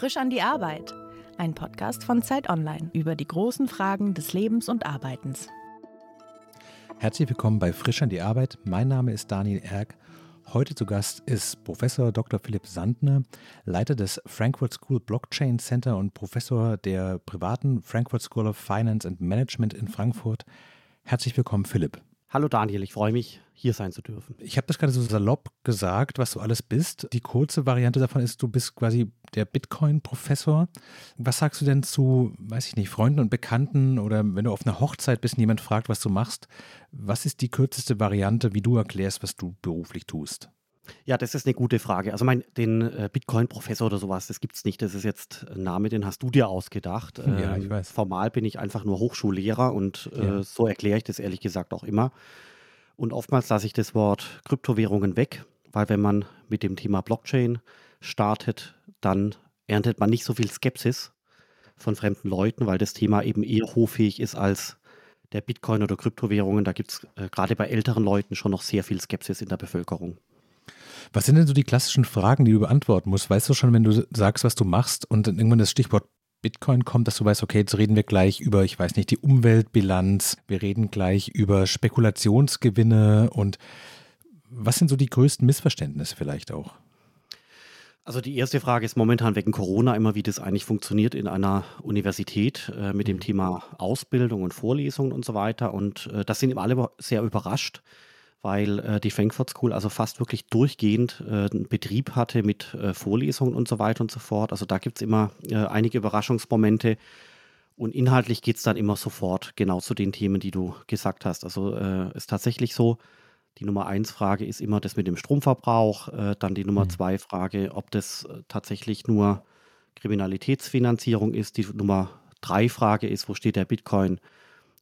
Frisch an die Arbeit. Ein Podcast von Zeit Online über die großen Fragen des Lebens und Arbeitens. Herzlich willkommen bei Frisch an die Arbeit. Mein Name ist Daniel Erck. Heute zu Gast ist Professor Dr. Philipp Sandner, Leiter des Frankfurt School Blockchain Center und Professor der privaten Frankfurt School of Finance and Management in Frankfurt. Herzlich willkommen, Philipp. Hallo Daniel, ich freue mich, hier sein zu dürfen. Ich habe das gerade so salopp gesagt, was du alles bist. Die kurze Variante davon ist, du bist quasi der Bitcoin-Professor. Was sagst du denn zu, weiß ich nicht, Freunden und Bekannten oder wenn du auf einer Hochzeit bist und jemand fragt, was du machst, was ist die kürzeste Variante, wie du erklärst, was du beruflich tust? Ja, das ist eine gute Frage. Also mein, den äh, Bitcoin-Professor oder sowas, das gibt es nicht. Das ist jetzt ein Name, den hast du dir ausgedacht. ja, ich ähm, weiß. Formal bin ich einfach nur Hochschullehrer und äh, ja. so erkläre ich das ehrlich gesagt auch immer. Und oftmals lasse ich das Wort Kryptowährungen weg, weil wenn man mit dem Thema Blockchain startet, dann erntet man nicht so viel Skepsis von fremden Leuten, weil das Thema eben eher hochfähig ist als der Bitcoin oder Kryptowährungen. Da gibt es äh, gerade bei älteren Leuten schon noch sehr viel Skepsis in der Bevölkerung. Was sind denn so die klassischen Fragen, die du beantworten musst? Weißt du schon, wenn du sagst, was du machst und dann irgendwann das Stichwort Bitcoin kommt, dass du weißt, okay, jetzt reden wir gleich über, ich weiß nicht, die Umweltbilanz, wir reden gleich über Spekulationsgewinne und was sind so die größten Missverständnisse vielleicht auch? Also die erste Frage ist momentan wegen Corona immer, wie das eigentlich funktioniert in einer Universität äh, mit dem mhm. Thema Ausbildung und Vorlesungen und so weiter. Und äh, das sind alle sehr überrascht, weil äh, die Frankfurt School also fast wirklich durchgehend äh, einen Betrieb hatte mit äh, Vorlesungen und so weiter und so fort. Also da gibt es immer äh, einige Überraschungsmomente. Und inhaltlich geht es dann immer sofort genau zu den Themen, die du gesagt hast. Also äh, ist tatsächlich so, die Nummer eins Frage ist immer das mit dem Stromverbrauch. Äh, dann die Nummer mhm. zwei Frage, ob das tatsächlich nur Kriminalitätsfinanzierung ist. Die Nummer drei Frage ist, wo steht der Bitcoin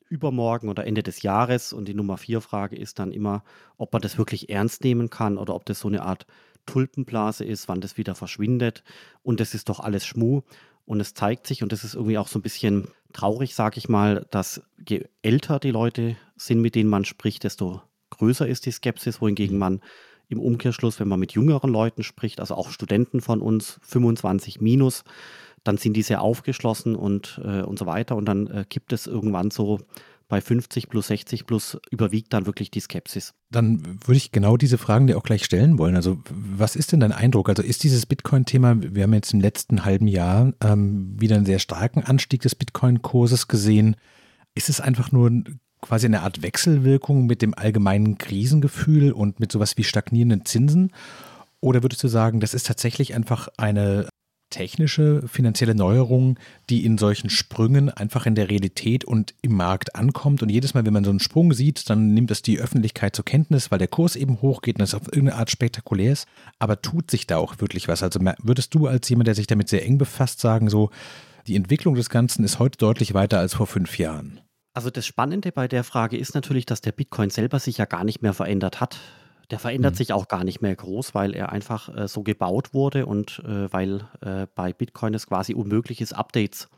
übermorgen oder Ende des Jahres. Und die Nummer vier Frage ist dann immer, ob man das wirklich ernst nehmen kann oder ob das so eine Art Tulpenblase ist, wann das wieder verschwindet. Und das ist doch alles Schmuh. Und es zeigt sich, und das ist irgendwie auch so ein bisschen traurig, sage ich mal, dass je älter die Leute sind, mit denen man spricht, desto größer ist die Skepsis, wohingegen man im Umkehrschluss, wenn man mit jüngeren Leuten spricht, also auch Studenten von uns, 25 minus, dann sind die sehr aufgeschlossen und, äh, und so weiter. Und dann äh, kippt es irgendwann so bei 50 plus 60 plus überwiegt dann wirklich die Skepsis. Dann würde ich genau diese Fragen dir auch gleich stellen wollen. Also was ist denn dein Eindruck? Also ist dieses Bitcoin-Thema, wir haben jetzt im letzten halben Jahr ähm, wieder einen sehr starken Anstieg des Bitcoin-Kurses gesehen. Ist es einfach nur quasi eine Art Wechselwirkung mit dem allgemeinen Krisengefühl und mit sowas wie stagnierenden Zinsen? Oder würdest du sagen, das ist tatsächlich einfach eine technische, finanzielle Neuerung, die in solchen Sprüngen einfach in der Realität und im Markt ankommt. Und jedes Mal, wenn man so einen Sprung sieht, dann nimmt das die Öffentlichkeit zur Kenntnis, weil der Kurs eben hochgeht und das auf irgendeine Art spektakulär ist. Aber tut sich da auch wirklich was? Also würdest du als jemand, der sich damit sehr eng befasst, sagen, so, die Entwicklung des Ganzen ist heute deutlich weiter als vor fünf Jahren? Also das Spannende bei der Frage ist natürlich, dass der Bitcoin selber sich ja gar nicht mehr verändert hat. Der verändert mhm. sich auch gar nicht mehr groß, weil er einfach äh, so gebaut wurde und äh, weil äh, bei Bitcoin es quasi unmöglich ist, Updates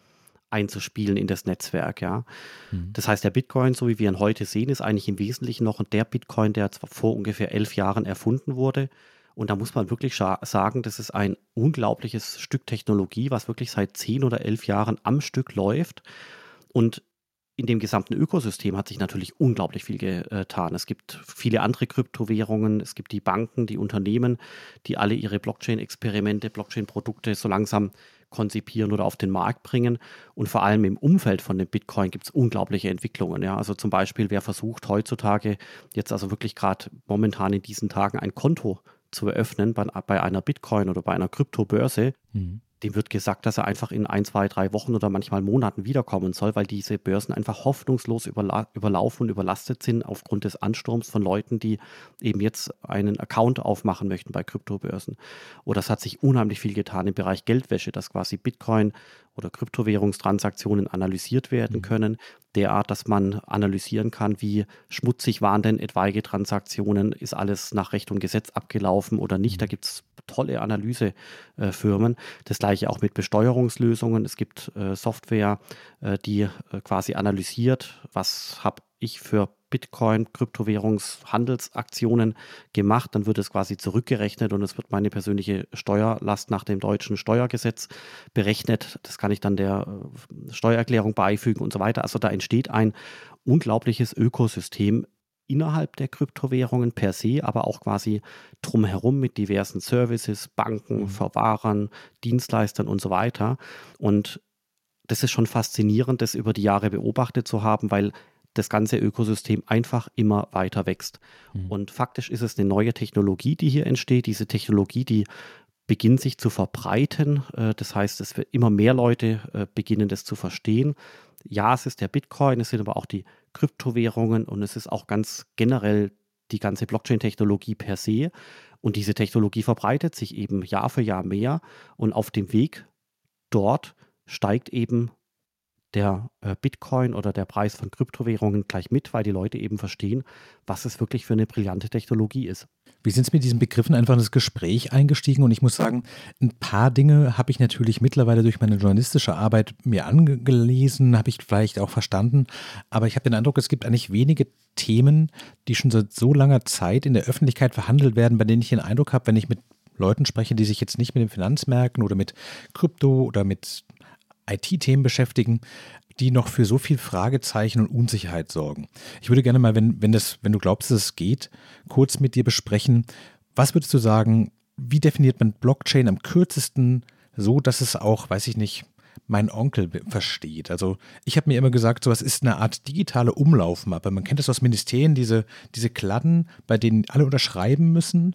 einzuspielen in das Netzwerk, ja. Mhm. Das heißt, der Bitcoin, so wie wir ihn heute sehen, ist eigentlich im Wesentlichen noch der Bitcoin, der vor ungefähr elf Jahren erfunden wurde. Und da muss man wirklich sagen, das ist ein unglaubliches Stück Technologie, was wirklich seit zehn oder elf Jahren am Stück läuft. Und in dem gesamten Ökosystem hat sich natürlich unglaublich viel getan. Es gibt viele andere Kryptowährungen, es gibt die Banken, die Unternehmen, die alle ihre Blockchain-Experimente, Blockchain-Produkte so langsam konzipieren oder auf den Markt bringen. Und vor allem im Umfeld von dem Bitcoin gibt es unglaubliche Entwicklungen. Ja? Also zum Beispiel, wer versucht heutzutage jetzt also wirklich gerade momentan in diesen Tagen ein Konto zu eröffnen bei, bei einer Bitcoin oder bei einer Kryptobörse, mhm dem wird gesagt, dass er einfach in ein, zwei, drei Wochen oder manchmal Monaten wiederkommen soll, weil diese Börsen einfach hoffnungslos überla überlaufen und überlastet sind aufgrund des Ansturms von Leuten, die eben jetzt einen Account aufmachen möchten bei Kryptobörsen. Oder es hat sich unheimlich viel getan im Bereich Geldwäsche, dass quasi Bitcoin oder Kryptowährungstransaktionen analysiert werden mhm. können, derart, dass man analysieren kann, wie schmutzig waren denn etwaige Transaktionen, ist alles nach Recht und Gesetz abgelaufen oder nicht. Da mhm. gibt es tolle Analysefirmen. Das gleiche auch mit Besteuerungslösungen. Es gibt äh, Software, äh, die äh, quasi analysiert, was habe ich für Bitcoin, Kryptowährungshandelsaktionen gemacht, dann wird es quasi zurückgerechnet und es wird meine persönliche Steuerlast nach dem deutschen Steuergesetz berechnet. Das kann ich dann der äh, Steuererklärung beifügen und so weiter. Also da entsteht ein unglaubliches Ökosystem innerhalb der Kryptowährungen per se, aber auch quasi drumherum mit diversen Services, Banken, mhm. Verwahrern, Dienstleistern und so weiter. Und das ist schon faszinierend, das über die Jahre beobachtet zu haben, weil das ganze Ökosystem einfach immer weiter wächst. Mhm. Und faktisch ist es eine neue Technologie, die hier entsteht. Diese Technologie, die beginnt sich zu verbreiten. Äh, das heißt, es wird immer mehr Leute äh, beginnen, das zu verstehen. Ja, es ist der Bitcoin, es sind aber auch die Kryptowährungen und es ist auch ganz generell die ganze Blockchain-Technologie per se. Und diese Technologie verbreitet sich eben Jahr für Jahr mehr. Und auf dem Weg dort steigt eben der äh, Bitcoin oder der Preis von Kryptowährungen gleich mit, weil die Leute eben verstehen, was es wirklich für eine brillante Technologie ist. Wir sind mit diesen Begriffen einfach in das Gespräch eingestiegen und ich muss sagen, ein paar Dinge habe ich natürlich mittlerweile durch meine journalistische Arbeit mir angelesen, habe ich vielleicht auch verstanden, aber ich habe den Eindruck, es gibt eigentlich wenige Themen, die schon seit so langer Zeit in der Öffentlichkeit verhandelt werden, bei denen ich den Eindruck habe, wenn ich mit Leuten spreche, die sich jetzt nicht mit den Finanzmärkten oder mit Krypto oder mit IT-Themen beschäftigen, die noch für so viel Fragezeichen und Unsicherheit sorgen. Ich würde gerne mal, wenn, wenn, das, wenn du glaubst, dass es geht, kurz mit dir besprechen. Was würdest du sagen, wie definiert man Blockchain am kürzesten so, dass es auch, weiß ich nicht, mein Onkel versteht. Also ich habe mir immer gesagt, sowas ist eine Art digitale Umlaufmappe. Man kennt das aus Ministerien, diese, diese Kladden, bei denen alle unterschreiben müssen.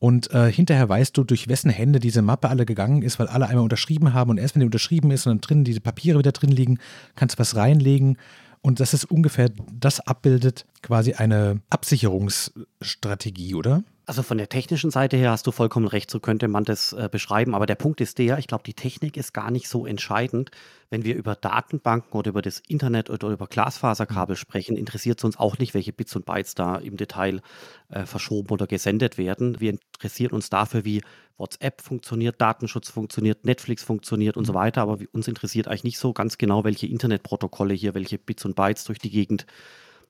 Und äh, hinterher weißt du, durch wessen Hände diese Mappe alle gegangen ist, weil alle einmal unterschrieben haben. Und erst wenn die unterschrieben ist und dann drin diese Papiere wieder drin liegen, kannst du was reinlegen. Und das ist ungefähr, das abbildet quasi eine Absicherungsstrategie, oder? Also von der technischen Seite her hast du vollkommen recht, so könnte man das äh, beschreiben. Aber der Punkt ist der, ich glaube, die Technik ist gar nicht so entscheidend. Wenn wir über Datenbanken oder über das Internet oder über Glasfaserkabel sprechen, interessiert es uns auch nicht, welche Bits und Bytes da im Detail äh, verschoben oder gesendet werden. Wir interessieren uns dafür, wie WhatsApp funktioniert, Datenschutz funktioniert, Netflix funktioniert und so weiter. Aber uns interessiert eigentlich nicht so ganz genau, welche Internetprotokolle hier, welche Bits und Bytes durch die Gegend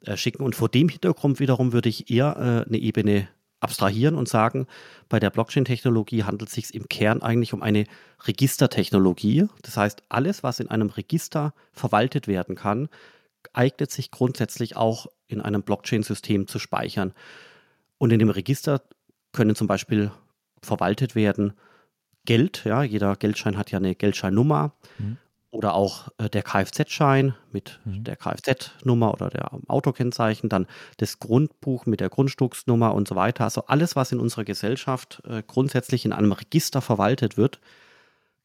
äh, schicken. Und vor dem Hintergrund wiederum würde ich eher äh, eine Ebene abstrahieren und sagen, bei der Blockchain-Technologie handelt es sich im Kern eigentlich um eine Registertechnologie. Das heißt, alles, was in einem Register verwaltet werden kann, eignet sich grundsätzlich auch in einem Blockchain-System zu speichern. Und in dem Register können zum Beispiel verwaltet werden Geld, ja, jeder Geldschein hat ja eine Geldscheinnummer. Mhm oder auch äh, der Kfz-Schein mit mhm. der Kfz-Nummer oder der Autokennzeichen, dann das Grundbuch mit der Grundstücksnummer und so weiter. Also alles, was in unserer Gesellschaft äh, grundsätzlich in einem Register verwaltet wird,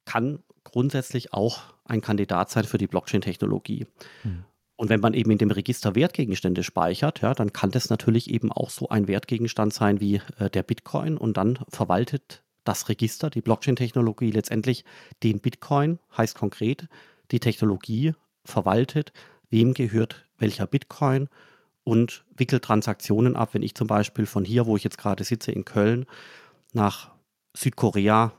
kann grundsätzlich auch ein Kandidat sein für die Blockchain-Technologie. Mhm. Und wenn man eben in dem Register Wertgegenstände speichert, ja, dann kann das natürlich eben auch so ein Wertgegenstand sein wie äh, der Bitcoin und dann verwaltet das Register, die Blockchain-Technologie letztendlich den Bitcoin, heißt konkret, die Technologie verwaltet, wem gehört welcher Bitcoin und wickelt Transaktionen ab. Wenn ich zum Beispiel von hier, wo ich jetzt gerade sitze, in Köln, nach Südkorea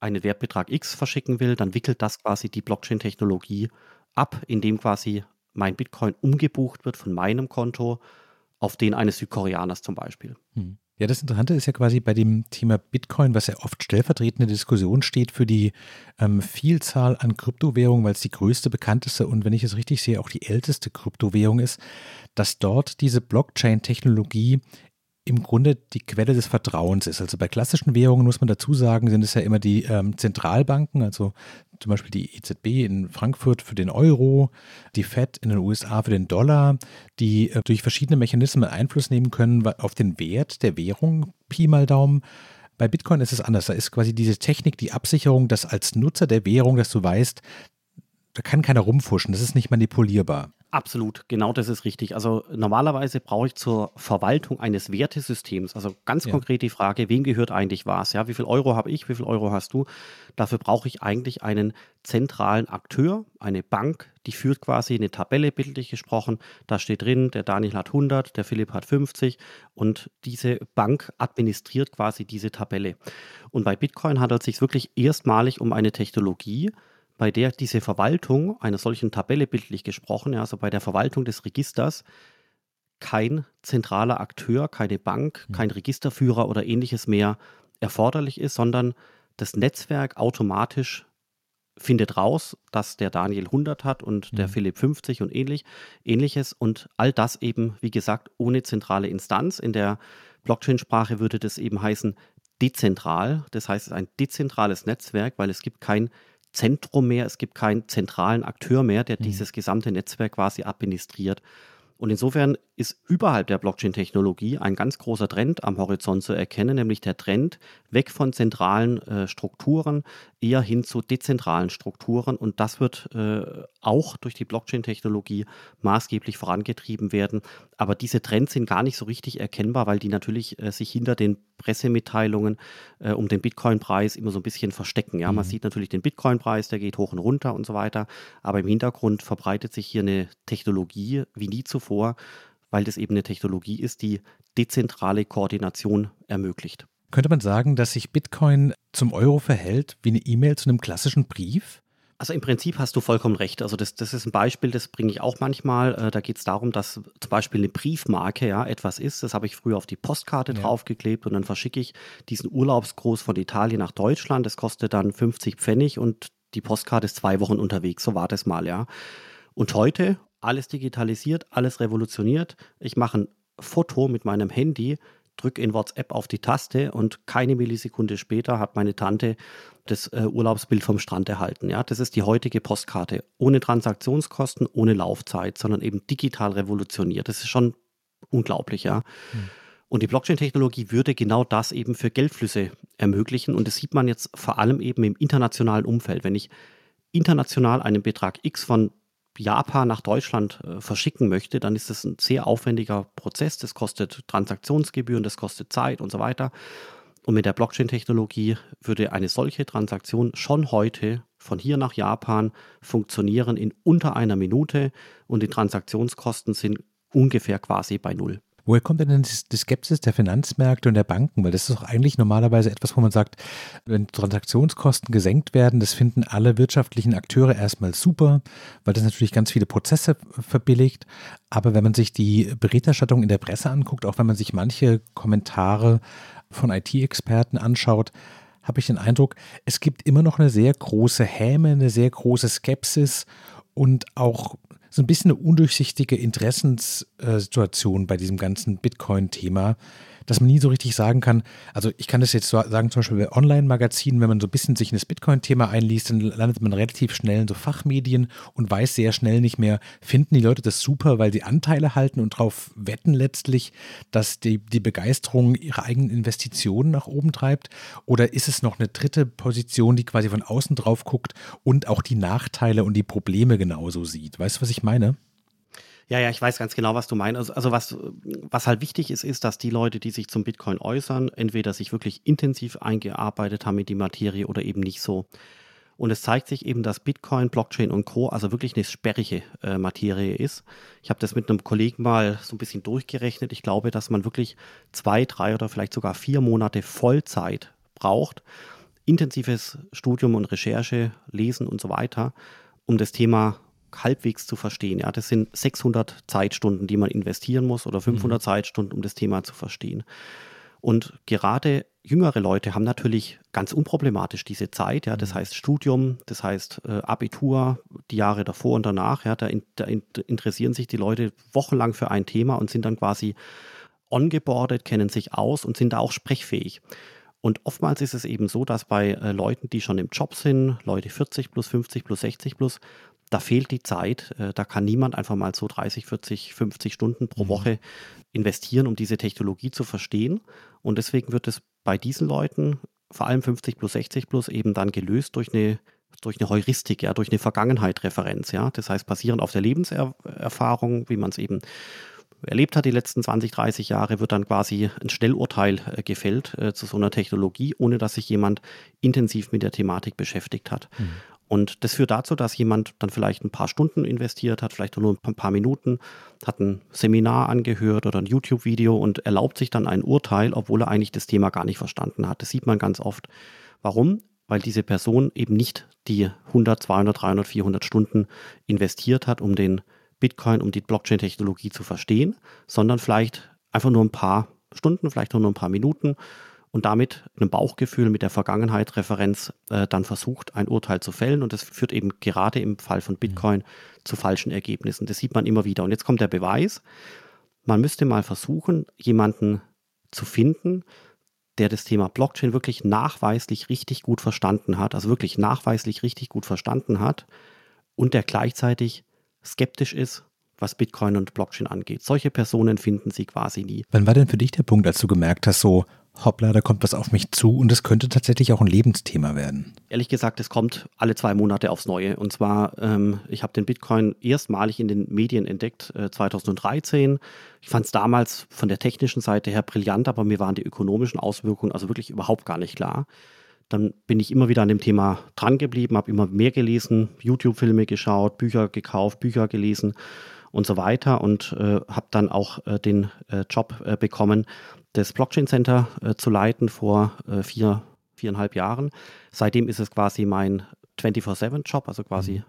einen Wertbetrag X verschicken will, dann wickelt das quasi die Blockchain-Technologie ab, indem quasi mein Bitcoin umgebucht wird von meinem Konto auf den eines Südkoreaners zum Beispiel. Hm. Ja, das Interessante ist ja quasi bei dem Thema Bitcoin, was ja oft stellvertretende Diskussion steht für die ähm, Vielzahl an Kryptowährungen, weil es die größte, bekannteste und wenn ich es richtig sehe, auch die älteste Kryptowährung ist, dass dort diese Blockchain-Technologie im Grunde die Quelle des Vertrauens ist. Also bei klassischen Währungen muss man dazu sagen, sind es ja immer die ähm, Zentralbanken, also zum Beispiel die EZB in Frankfurt für den Euro, die Fed in den USA für den Dollar, die äh, durch verschiedene Mechanismen Einfluss nehmen können auf den Wert der Währung, Pi mal Daumen. Bei Bitcoin ist es anders. Da ist quasi diese Technik, die Absicherung, dass als Nutzer der Währung, dass du weißt, da kann keiner rumfuschen, das ist nicht manipulierbar. Absolut, genau das ist richtig. Also normalerweise brauche ich zur Verwaltung eines Wertesystems, also ganz ja. konkret die Frage, wem gehört eigentlich was? Ja, wie viel Euro habe ich, wie viel Euro hast du? Dafür brauche ich eigentlich einen zentralen Akteur, eine Bank, die führt quasi eine Tabelle, bildlich gesprochen. Da steht drin, der Daniel hat 100, der Philipp hat 50 und diese Bank administriert quasi diese Tabelle. Und bei Bitcoin handelt es sich wirklich erstmalig um eine Technologie, bei der diese Verwaltung einer solchen Tabelle bildlich gesprochen, ja, also bei der Verwaltung des Registers, kein zentraler Akteur, keine Bank, kein Registerführer oder ähnliches mehr erforderlich ist, sondern das Netzwerk automatisch findet raus, dass der Daniel 100 hat und mhm. der Philipp 50 und ähnlich, ähnliches und all das eben, wie gesagt, ohne zentrale Instanz. In der Blockchain-Sprache würde das eben heißen dezentral. Das heißt, es ist ein dezentrales Netzwerk, weil es gibt kein Zentrum mehr, es gibt keinen zentralen Akteur mehr, der mhm. dieses gesamte Netzwerk quasi administriert. Und insofern ist überhalb der Blockchain-Technologie ein ganz großer Trend am Horizont zu erkennen, nämlich der Trend weg von zentralen äh, Strukturen eher hin zu dezentralen Strukturen. Und das wird äh, auch durch die Blockchain-Technologie maßgeblich vorangetrieben werden. Aber diese Trends sind gar nicht so richtig erkennbar, weil die natürlich äh, sich hinter den Pressemitteilungen äh, um den Bitcoin-Preis immer so ein bisschen verstecken. Ja, mhm. man sieht natürlich den Bitcoin-Preis, der geht hoch und runter und so weiter. Aber im Hintergrund verbreitet sich hier eine Technologie wie nie zuvor weil das eben eine Technologie ist, die dezentrale Koordination ermöglicht. Könnte man sagen, dass sich Bitcoin zum Euro verhält wie eine E-Mail zu einem klassischen Brief? Also im Prinzip hast du vollkommen recht. Also das, das ist ein Beispiel, das bringe ich auch manchmal. Äh, da geht es darum, dass zum Beispiel eine Briefmarke ja etwas ist. Das habe ich früher auf die Postkarte ja. draufgeklebt und dann verschicke ich diesen Urlaubsgruß von Italien nach Deutschland. Das kostet dann 50 Pfennig und die Postkarte ist zwei Wochen unterwegs. So war das mal, ja. Und heute alles digitalisiert, alles revolutioniert. Ich mache ein Foto mit meinem Handy, drücke in WhatsApp auf die Taste und keine Millisekunde später hat meine Tante das äh, Urlaubsbild vom Strand erhalten. Ja, das ist die heutige Postkarte. Ohne Transaktionskosten, ohne Laufzeit, sondern eben digital revolutioniert. Das ist schon unglaublich, ja. Hm. Und die Blockchain-Technologie würde genau das eben für Geldflüsse ermöglichen. Und das sieht man jetzt vor allem eben im internationalen Umfeld. Wenn ich international einen Betrag X von Japan nach Deutschland äh, verschicken möchte, dann ist das ein sehr aufwendiger Prozess. Das kostet Transaktionsgebühren, das kostet Zeit und so weiter. Und mit der Blockchain-Technologie würde eine solche Transaktion schon heute von hier nach Japan funktionieren in unter einer Minute und die Transaktionskosten sind ungefähr quasi bei Null. Woher kommt denn die Skepsis der Finanzmärkte und der Banken? Weil das ist doch eigentlich normalerweise etwas, wo man sagt, wenn Transaktionskosten gesenkt werden, das finden alle wirtschaftlichen Akteure erstmal super, weil das natürlich ganz viele Prozesse verbilligt. Aber wenn man sich die Berichterstattung in der Presse anguckt, auch wenn man sich manche Kommentare von IT-Experten anschaut, habe ich den Eindruck, es gibt immer noch eine sehr große Häme, eine sehr große Skepsis und auch so ein bisschen eine undurchsichtige Interessenssituation bei diesem ganzen Bitcoin-Thema dass man nie so richtig sagen kann, also ich kann das jetzt so sagen, zum Beispiel bei Online-Magazinen, wenn man so ein bisschen sich in das Bitcoin-Thema einliest, dann landet man relativ schnell in so Fachmedien und weiß sehr schnell nicht mehr, finden die Leute das super, weil sie Anteile halten und darauf wetten letztlich, dass die, die Begeisterung ihrer eigenen Investitionen nach oben treibt? Oder ist es noch eine dritte Position, die quasi von außen drauf guckt und auch die Nachteile und die Probleme genauso sieht? Weißt du, was ich meine? Ja, ja, ich weiß ganz genau, was du meinst. Also, also, was, was halt wichtig ist, ist, dass die Leute, die sich zum Bitcoin äußern, entweder sich wirklich intensiv eingearbeitet haben in die Materie oder eben nicht so. Und es zeigt sich eben, dass Bitcoin, Blockchain und Co. also wirklich eine sperrige äh, Materie ist. Ich habe das mit einem Kollegen mal so ein bisschen durchgerechnet. Ich glaube, dass man wirklich zwei, drei oder vielleicht sogar vier Monate Vollzeit braucht. Intensives Studium und Recherche, Lesen und so weiter, um das Thema halbwegs zu verstehen. Ja, das sind 600 Zeitstunden, die man investieren muss oder 500 mhm. Zeitstunden, um das Thema zu verstehen. Und gerade jüngere Leute haben natürlich ganz unproblematisch diese Zeit. Ja, das mhm. heißt Studium, das heißt äh, Abitur, die Jahre davor und danach. Ja, da, in, da in, interessieren sich die Leute wochenlang für ein Thema und sind dann quasi ongeboardet, kennen sich aus und sind da auch sprechfähig. Und oftmals ist es eben so, dass bei äh, Leuten, die schon im Job sind, Leute 40 plus, 50 plus, 60 plus, da fehlt die Zeit. Äh, da kann niemand einfach mal so 30, 40, 50 Stunden pro mhm. Woche investieren, um diese Technologie zu verstehen. Und deswegen wird es bei diesen Leuten, vor allem 50 plus, 60 plus, eben dann gelöst durch eine durch eine Heuristik, ja, durch eine Vergangenheit-Referenz, ja. Das heißt, basierend auf der Lebenserfahrung, wie man es eben erlebt hat die letzten 20, 30 Jahre, wird dann quasi ein Schnellurteil äh, gefällt äh, zu so einer Technologie, ohne dass sich jemand intensiv mit der Thematik beschäftigt hat. Mhm. Und das führt dazu, dass jemand dann vielleicht ein paar Stunden investiert hat, vielleicht nur ein paar Minuten, hat ein Seminar angehört oder ein YouTube-Video und erlaubt sich dann ein Urteil, obwohl er eigentlich das Thema gar nicht verstanden hat. Das sieht man ganz oft. Warum? Weil diese Person eben nicht die 100, 200, 300, 400 Stunden investiert hat, um den Bitcoin, um die Blockchain-Technologie zu verstehen, sondern vielleicht einfach nur ein paar Stunden, vielleicht nur ein paar Minuten und damit einem Bauchgefühl mit der Vergangenheit Referenz äh, dann versucht, ein Urteil zu fällen. Und das führt eben gerade im Fall von Bitcoin mhm. zu falschen Ergebnissen. Das sieht man immer wieder. Und jetzt kommt der Beweis. Man müsste mal versuchen, jemanden zu finden, der das Thema Blockchain wirklich nachweislich richtig gut verstanden hat, also wirklich nachweislich richtig gut verstanden hat und der gleichzeitig skeptisch ist, was Bitcoin und Blockchain angeht. Solche Personen finden Sie quasi nie. Wann war denn für dich der Punkt, als du gemerkt hast, so, hoppla, da kommt was auf mich zu und es könnte tatsächlich auch ein Lebensthema werden? Ehrlich gesagt, es kommt alle zwei Monate aufs Neue. Und zwar, ähm, ich habe den Bitcoin erstmalig in den Medien entdeckt, äh, 2013. Ich fand es damals von der technischen Seite her brillant, aber mir waren die ökonomischen Auswirkungen also wirklich überhaupt gar nicht klar. Dann bin ich immer wieder an dem Thema dran geblieben, habe immer mehr gelesen, YouTube-Filme geschaut, Bücher gekauft, Bücher gelesen und so weiter und äh, habe dann auch äh, den äh, Job äh, bekommen, das Blockchain Center äh, zu leiten vor äh, vier, viereinhalb Jahren. Seitdem ist es quasi mein 24-7-Job, also quasi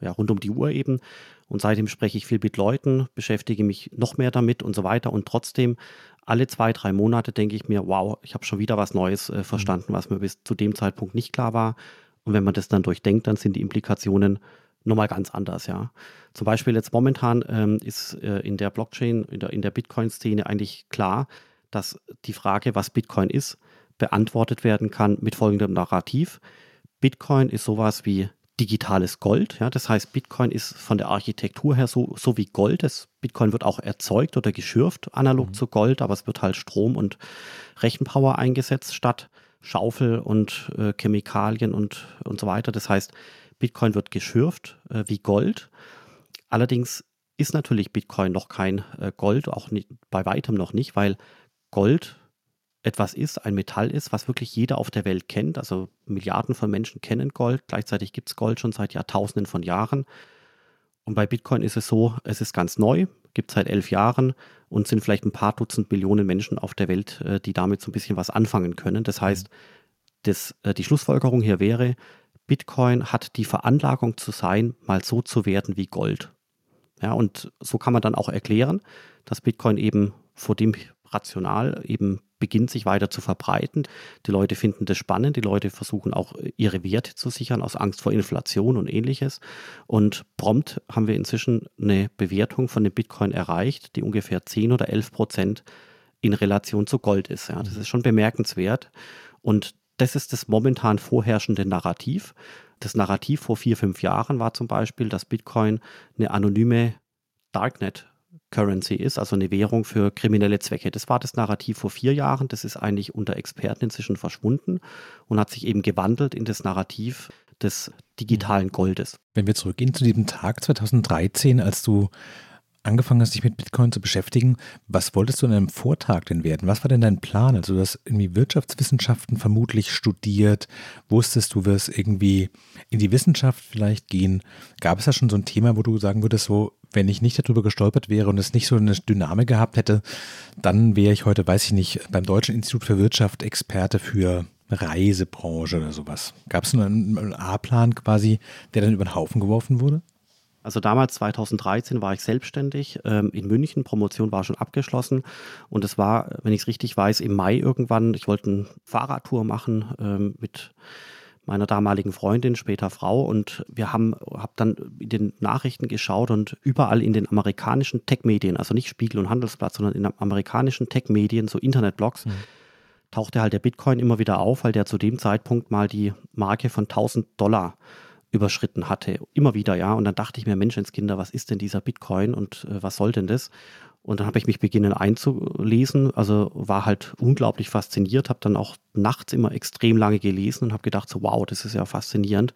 ja, rund um die Uhr eben. Und seitdem spreche ich viel mit Leuten, beschäftige mich noch mehr damit und so weiter. Und trotzdem, alle zwei, drei Monate denke ich mir, wow, ich habe schon wieder was Neues äh, verstanden, was mir bis zu dem Zeitpunkt nicht klar war. Und wenn man das dann durchdenkt, dann sind die Implikationen nochmal ganz anders, ja. Zum Beispiel jetzt momentan ähm, ist äh, in der Blockchain, in der, in der Bitcoin-Szene eigentlich klar, dass die Frage, was Bitcoin ist, beantwortet werden kann mit folgendem Narrativ. Bitcoin ist sowas wie digitales Gold. Ja? Das heißt, Bitcoin ist von der Architektur her so, so wie Gold. Das Bitcoin wird auch erzeugt oder geschürft, analog mhm. zu Gold, aber es wird halt Strom und Rechenpower eingesetzt statt Schaufel und äh, Chemikalien und, und so weiter. Das heißt, Bitcoin wird geschürft äh, wie Gold. Allerdings ist natürlich Bitcoin noch kein äh, Gold, auch nicht, bei weitem noch nicht, weil Gold etwas ist, ein Metall ist, was wirklich jeder auf der Welt kennt. Also Milliarden von Menschen kennen Gold. Gleichzeitig gibt es Gold schon seit Jahrtausenden von Jahren. Und bei Bitcoin ist es so, es ist ganz neu, gibt es seit elf Jahren und sind vielleicht ein paar Dutzend Millionen Menschen auf der Welt, äh, die damit so ein bisschen was anfangen können. Das heißt, das, äh, die Schlussfolgerung hier wäre, Bitcoin hat die Veranlagung zu sein, mal so zu werden wie Gold. Ja, und so kann man dann auch erklären, dass Bitcoin eben vor dem rational eben beginnt, sich weiter zu verbreiten. Die Leute finden das spannend, die Leute versuchen auch ihre Werte zu sichern aus Angst vor Inflation und ähnliches. Und prompt haben wir inzwischen eine Bewertung von dem Bitcoin erreicht, die ungefähr 10 oder 11 Prozent in Relation zu Gold ist. Ja, das ist schon bemerkenswert. Und das ist das momentan vorherrschende Narrativ. Das Narrativ vor vier, fünf Jahren war zum Beispiel, dass Bitcoin eine anonyme Darknet Currency ist, also eine Währung für kriminelle Zwecke. Das war das Narrativ vor vier Jahren. Das ist eigentlich unter Experten inzwischen verschwunden und hat sich eben gewandelt in das Narrativ des digitalen Goldes. Wenn wir zurückgehen zu diesem Tag 2013, als du angefangen hast, dich mit Bitcoin zu beschäftigen, was wolltest du in einem Vortrag denn werden? Was war denn dein Plan? Also du hast irgendwie Wirtschaftswissenschaften vermutlich studiert, wusstest du wirst irgendwie in die Wissenschaft vielleicht gehen. Gab es da schon so ein Thema, wo du sagen würdest, so wenn ich nicht darüber gestolpert wäre und es nicht so eine Dynamik gehabt hätte, dann wäre ich heute, weiß ich nicht, beim Deutschen Institut für Wirtschaft Experte für Reisebranche oder sowas. Gab es einen A-Plan quasi, der dann über den Haufen geworfen wurde? Also damals, 2013, war ich selbstständig ähm, in München. Promotion war schon abgeschlossen. Und es war, wenn ich es richtig weiß, im Mai irgendwann. Ich wollte eine Fahrradtour machen ähm, mit meiner damaligen Freundin, später Frau. Und wir haben hab dann in den Nachrichten geschaut und überall in den amerikanischen Tech-Medien, also nicht Spiegel und Handelsblatt, sondern in den amerikanischen Tech-Medien, so Internetblogs, mhm. tauchte halt der Bitcoin immer wieder auf, weil der zu dem Zeitpunkt mal die Marke von 1000 Dollar überschritten hatte. Immer wieder, ja. Und dann dachte ich mir, Menschenskinder, was ist denn dieser Bitcoin und äh, was soll denn das? Und dann habe ich mich beginnen einzulesen, also war halt unglaublich fasziniert, habe dann auch nachts immer extrem lange gelesen und habe gedacht, so wow, das ist ja faszinierend.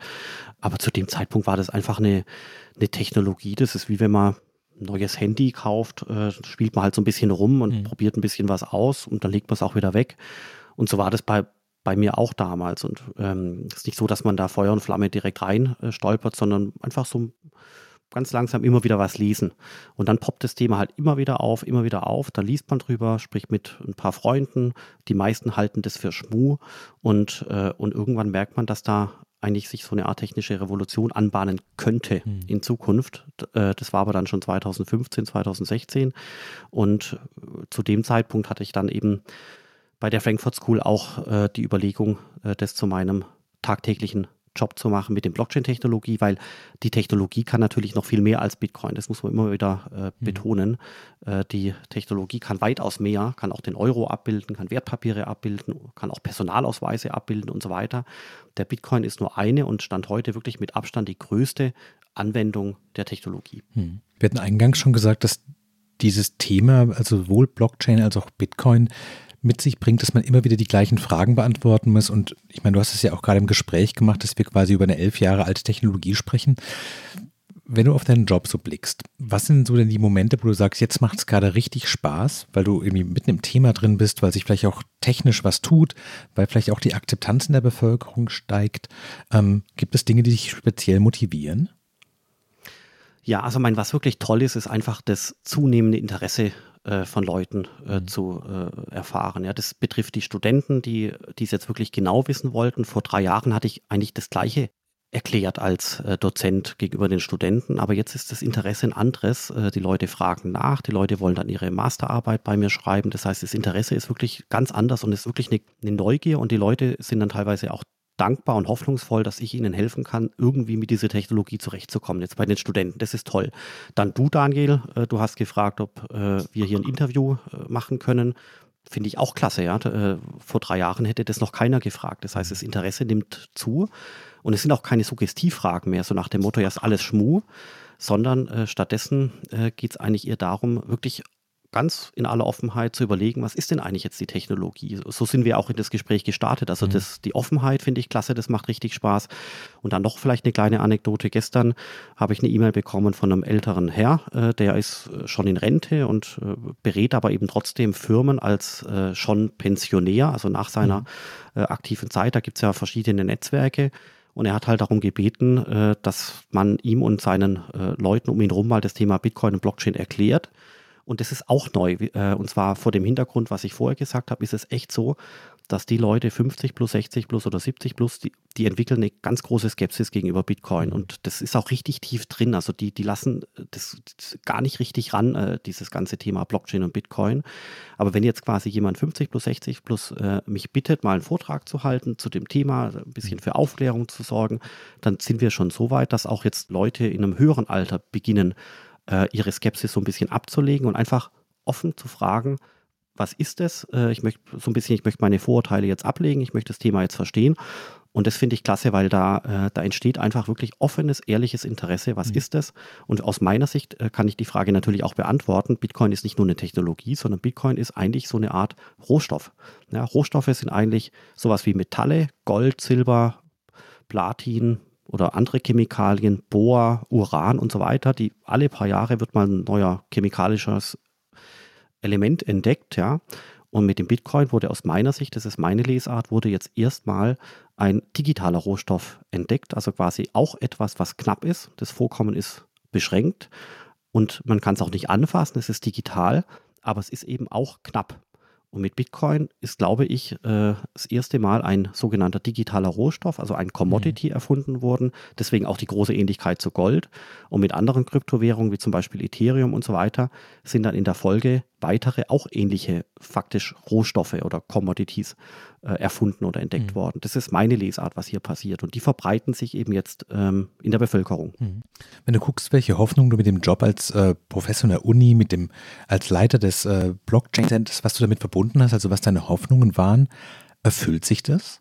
Aber zu dem Zeitpunkt war das einfach eine, eine Technologie, das ist wie wenn man ein neues Handy kauft, äh, spielt man halt so ein bisschen rum und mhm. probiert ein bisschen was aus und dann legt man es auch wieder weg. Und so war das bei, bei mir auch damals. Und ähm, es ähm, ist nicht so, dass man da Feuer und Flamme direkt rein äh, stolpert, sondern einfach so ganz langsam immer wieder was lesen. Und dann poppt das Thema halt immer wieder auf, immer wieder auf. Da liest man drüber, spricht mit ein paar Freunden. Die meisten halten das für Schmu. Und, äh, und irgendwann merkt man, dass da eigentlich sich so eine Art technische Revolution anbahnen könnte hm. in Zukunft. Äh, das war aber dann schon 2015, 2016. Und äh, zu dem Zeitpunkt hatte ich dann eben bei der Frankfurt School auch äh, die Überlegung, das zu meinem tagtäglichen Job zu machen mit dem Blockchain-Technologie, weil die Technologie kann natürlich noch viel mehr als Bitcoin. Das muss man immer wieder äh, mhm. betonen. Äh, die Technologie kann weitaus mehr, kann auch den Euro abbilden, kann Wertpapiere abbilden, kann auch Personalausweise abbilden und so weiter. Der Bitcoin ist nur eine und stand heute wirklich mit Abstand die größte Anwendung der Technologie. Mhm. Wir hatten eingangs schon gesagt, dass dieses Thema, also sowohl Blockchain als auch Bitcoin, mit sich bringt, dass man immer wieder die gleichen Fragen beantworten muss. Und ich meine, du hast es ja auch gerade im Gespräch gemacht, dass wir quasi über eine elf Jahre alte Technologie sprechen. Wenn du auf deinen Job so blickst, was sind so denn die Momente, wo du sagst, jetzt macht es gerade richtig Spaß, weil du irgendwie mitten im Thema drin bist, weil sich vielleicht auch technisch was tut, weil vielleicht auch die Akzeptanz in der Bevölkerung steigt? Ähm, gibt es Dinge, die dich speziell motivieren? Ja, also mein, was wirklich toll ist, ist einfach das zunehmende Interesse äh, von Leuten äh, mhm. zu äh, erfahren. Ja, das betrifft die Studenten, die es jetzt wirklich genau wissen wollten. Vor drei Jahren hatte ich eigentlich das Gleiche erklärt als äh, Dozent gegenüber den Studenten, aber jetzt ist das Interesse ein anderes. Äh, die Leute fragen nach, die Leute wollen dann ihre Masterarbeit bei mir schreiben. Das heißt, das Interesse ist wirklich ganz anders und ist wirklich eine, eine Neugier und die Leute sind dann teilweise auch dankbar und hoffnungsvoll, dass ich ihnen helfen kann, irgendwie mit dieser Technologie zurechtzukommen. Jetzt bei den Studenten, das ist toll. Dann du, Daniel, äh, du hast gefragt, ob äh, wir hier ein Interview äh, machen können. Finde ich auch klasse, ja. Vor drei Jahren hätte das noch keiner gefragt. Das heißt, das Interesse nimmt zu und es sind auch keine Suggestivfragen mehr, so nach dem Motto, ja, ist alles Schmu, sondern äh, stattdessen äh, geht es eigentlich eher darum, wirklich ganz in aller Offenheit zu überlegen, was ist denn eigentlich jetzt die Technologie? So sind wir auch in das Gespräch gestartet. Also mhm. das, die Offenheit finde ich klasse, das macht richtig Spaß. Und dann noch vielleicht eine kleine Anekdote. Gestern habe ich eine E-Mail bekommen von einem älteren Herr, äh, der ist äh, schon in Rente und äh, berät aber eben trotzdem Firmen als äh, schon Pensionär, also nach seiner mhm. Äh, aktiven Zeit. Da gibt es ja verschiedene Netzwerke. Und er hat halt darum gebeten, äh, dass man ihm und seinen Leuten um ihn herum mal das Thema Bitcoin und Blockchain erklärt. Und das ist auch neu. Äh, und zwar vor dem Hintergrund, was ich vorher gesagt habe, ist es echt so, dass die Leute 50 plus, 60 plus oder 70 plus, die, die entwickeln eine ganz große Skepsis gegenüber Bitcoin. Und das ist auch richtig tief drin. Also die, die lassen das, das gar nicht richtig ran, äh, dieses ganze Thema Blockchain und Bitcoin. Aber wenn jetzt quasi jemand 50 plus, 60 plus äh, mich bittet, mal einen Vortrag zu halten zu dem Thema, ein bisschen für Aufklärung zu sorgen, dann sind wir schon so weit, dass auch jetzt Leute in einem höheren Alter beginnen, äh, ihre Skepsis so ein bisschen abzulegen und einfach offen zu fragen, was ist es? Äh, ich möchte so ein bisschen, ich möchte meine Vorurteile jetzt ablegen, ich möchte das Thema jetzt verstehen. Und das finde ich klasse, weil da, äh, da entsteht einfach wirklich offenes, ehrliches Interesse. Was mhm. ist es? Und aus meiner Sicht äh, kann ich die Frage natürlich auch beantworten. Bitcoin ist nicht nur eine Technologie, sondern Bitcoin ist eigentlich so eine Art Rohstoff. Ja, Rohstoffe sind eigentlich sowas wie Metalle, Gold, Silber, Platin, oder andere Chemikalien, Bohr, Uran und so weiter, die alle paar Jahre wird mal ein neuer chemikalisches Element entdeckt, ja. Und mit dem Bitcoin wurde aus meiner Sicht, das ist meine Lesart, wurde jetzt erstmal ein digitaler Rohstoff entdeckt, also quasi auch etwas, was knapp ist. Das Vorkommen ist beschränkt und man kann es auch nicht anfassen, es ist digital, aber es ist eben auch knapp. Und mit Bitcoin ist, glaube ich, äh, das erste Mal ein sogenannter digitaler Rohstoff, also ein Commodity mhm. erfunden worden. Deswegen auch die große Ähnlichkeit zu Gold. Und mit anderen Kryptowährungen, wie zum Beispiel Ethereum und so weiter, sind dann in der Folge weitere auch ähnliche faktisch Rohstoffe oder Commodities äh, erfunden oder entdeckt mhm. worden. Das ist meine Lesart, was hier passiert. Und die verbreiten sich eben jetzt ähm, in der Bevölkerung. Mhm. Wenn du guckst, welche Hoffnung du mit dem Job als äh, Professor in der Uni, mit dem, als Leiter des äh, Blockchain-Centers, was du damit verbunden hast, also was deine Hoffnungen waren, erfüllt sich das?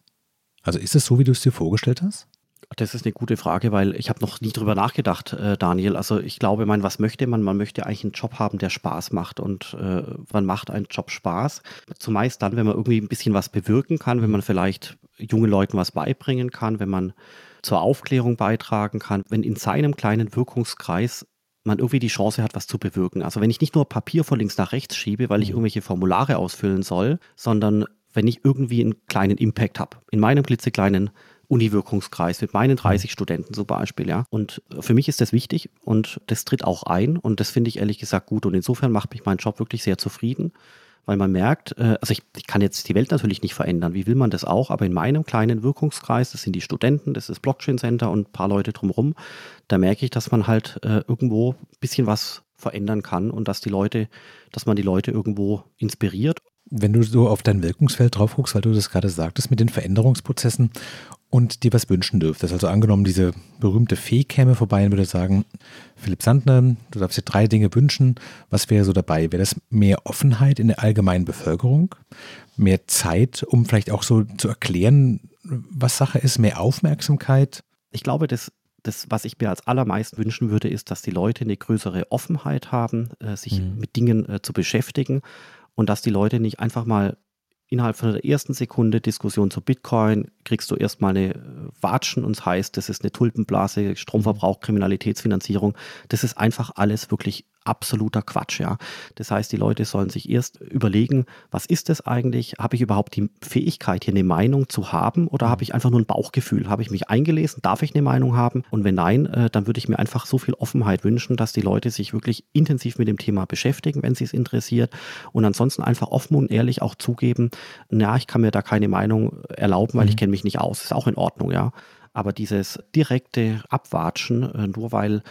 Also ist es so, wie du es dir vorgestellt hast? Das ist eine gute Frage, weil ich habe noch nie drüber nachgedacht, äh, Daniel. Also ich glaube, man, was möchte man? Man möchte eigentlich einen Job haben, der Spaß macht. Und äh, wann macht ein Job Spaß? Zumeist dann, wenn man irgendwie ein bisschen was bewirken kann, wenn man vielleicht jungen Leuten was beibringen kann, wenn man zur Aufklärung beitragen kann, wenn in seinem kleinen Wirkungskreis man irgendwie die Chance hat, was zu bewirken. Also wenn ich nicht nur Papier von links nach rechts schiebe, weil ich mhm. irgendwelche Formulare ausfüllen soll, sondern wenn ich irgendwie einen kleinen Impact habe, in meinem klitzekleinen Uni-Wirkungskreis mit meinen 30 Studenten zum Beispiel, ja. Und für mich ist das wichtig und das tritt auch ein und das finde ich ehrlich gesagt gut. Und insofern macht mich mein Job wirklich sehr zufrieden, weil man merkt, äh, also ich, ich kann jetzt die Welt natürlich nicht verändern, wie will man das auch, aber in meinem kleinen Wirkungskreis, das sind die Studenten, das ist Blockchain Center und ein paar Leute drumherum, da merke ich, dass man halt äh, irgendwo ein bisschen was verändern kann und dass die Leute, dass man die Leute irgendwo inspiriert wenn du so auf dein Wirkungsfeld drauf guckst, weil du das gerade sagtest mit den Veränderungsprozessen und dir was wünschen dürftest. Also angenommen, diese berühmte Fee käme vorbei und würde sagen, Philipp Sandner, du darfst dir drei Dinge wünschen. Was wäre so dabei? Wäre das mehr Offenheit in der allgemeinen Bevölkerung? Mehr Zeit, um vielleicht auch so zu erklären, was Sache ist? Mehr Aufmerksamkeit? Ich glaube, das das, was ich mir als allermeisten wünschen würde, ist, dass die Leute eine größere Offenheit haben, äh, sich mhm. mit Dingen äh, zu beschäftigen und dass die Leute nicht einfach mal innerhalb von der ersten Sekunde Diskussion zu Bitcoin kriegst du erstmal eine äh, Watschen und es heißt, das ist eine Tulpenblase, Stromverbrauch, Kriminalitätsfinanzierung. Das ist einfach alles wirklich absoluter Quatsch, ja. Das heißt, die Leute sollen sich erst überlegen, was ist das eigentlich? Habe ich überhaupt die Fähigkeit, hier eine Meinung zu haben oder habe ich einfach nur ein Bauchgefühl? Habe ich mich eingelesen? Darf ich eine Meinung haben? Und wenn nein, äh, dann würde ich mir einfach so viel Offenheit wünschen, dass die Leute sich wirklich intensiv mit dem Thema beschäftigen, wenn sie es interessiert und ansonsten einfach offen und ehrlich auch zugeben, na, ich kann mir da keine Meinung erlauben, weil mhm. ich kenne mich nicht aus. Ist auch in Ordnung, ja. Aber dieses direkte Abwatschen, äh, nur weil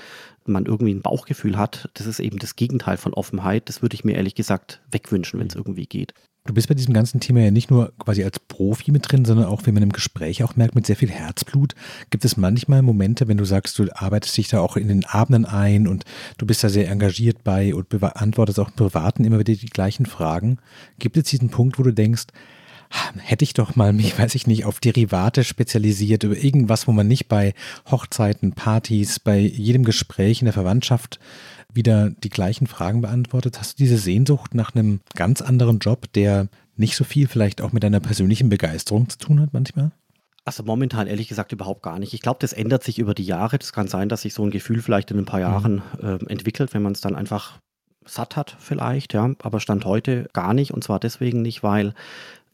man irgendwie ein Bauchgefühl hat, das ist eben das Gegenteil von Offenheit. Das würde ich mir ehrlich gesagt wegwünschen, wenn es irgendwie geht. Du bist bei diesem ganzen Thema ja nicht nur quasi als Profi mit drin, sondern auch, wie man im Gespräch auch merkt, mit sehr viel Herzblut. Gibt es manchmal Momente, wenn du sagst, du arbeitest dich da auch in den Abenden ein und du bist da sehr engagiert bei und beantwortest auch im Privaten immer wieder die gleichen Fragen. Gibt es diesen Punkt, wo du denkst, hätte ich doch mal mich, weiß ich nicht, auf Derivate spezialisiert, über irgendwas, wo man nicht bei Hochzeiten, Partys, bei jedem Gespräch in der Verwandtschaft wieder die gleichen Fragen beantwortet. Hast du diese Sehnsucht nach einem ganz anderen Job, der nicht so viel vielleicht auch mit deiner persönlichen Begeisterung zu tun hat manchmal? Also momentan ehrlich gesagt überhaupt gar nicht. Ich glaube, das ändert sich über die Jahre. Das kann sein, dass sich so ein Gefühl vielleicht in ein paar mhm. Jahren äh, entwickelt, wenn man es dann einfach satt hat vielleicht, ja. Aber Stand heute gar nicht. Und zwar deswegen nicht, weil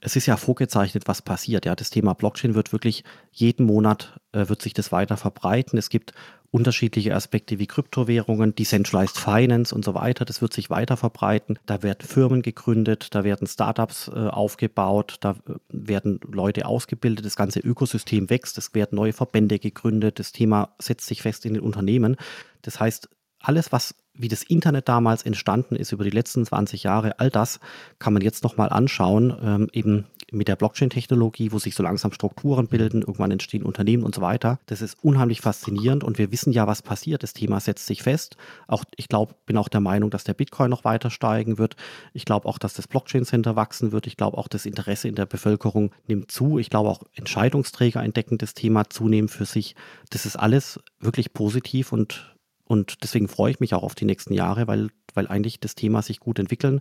es ist ja vorgezeichnet, was passiert. Ja, das Thema Blockchain wird wirklich jeden Monat äh, wird sich das weiter verbreiten. Es gibt unterschiedliche Aspekte wie Kryptowährungen, Decentralized Finance und so weiter. Das wird sich weiter verbreiten. Da werden Firmen gegründet, da werden Startups äh, aufgebaut, da äh, werden Leute ausgebildet, das ganze Ökosystem wächst, es werden neue Verbände gegründet, das Thema setzt sich fest in den Unternehmen. Das heißt, alles, was wie das Internet damals entstanden ist über die letzten 20 Jahre, all das kann man jetzt nochmal anschauen, ähm, eben mit der Blockchain-Technologie, wo sich so langsam Strukturen bilden, irgendwann entstehen Unternehmen und so weiter. Das ist unheimlich faszinierend und wir wissen ja, was passiert. Das Thema setzt sich fest. Auch ich glaube, bin auch der Meinung, dass der Bitcoin noch weiter steigen wird. Ich glaube auch, dass das Blockchain-Center wachsen wird. Ich glaube auch, das Interesse in der Bevölkerung nimmt zu. Ich glaube auch, Entscheidungsträger entdecken das Thema zunehmend für sich. Das ist alles wirklich positiv und und deswegen freue ich mich auch auf die nächsten Jahre, weil, weil eigentlich das Thema sich gut entwickeln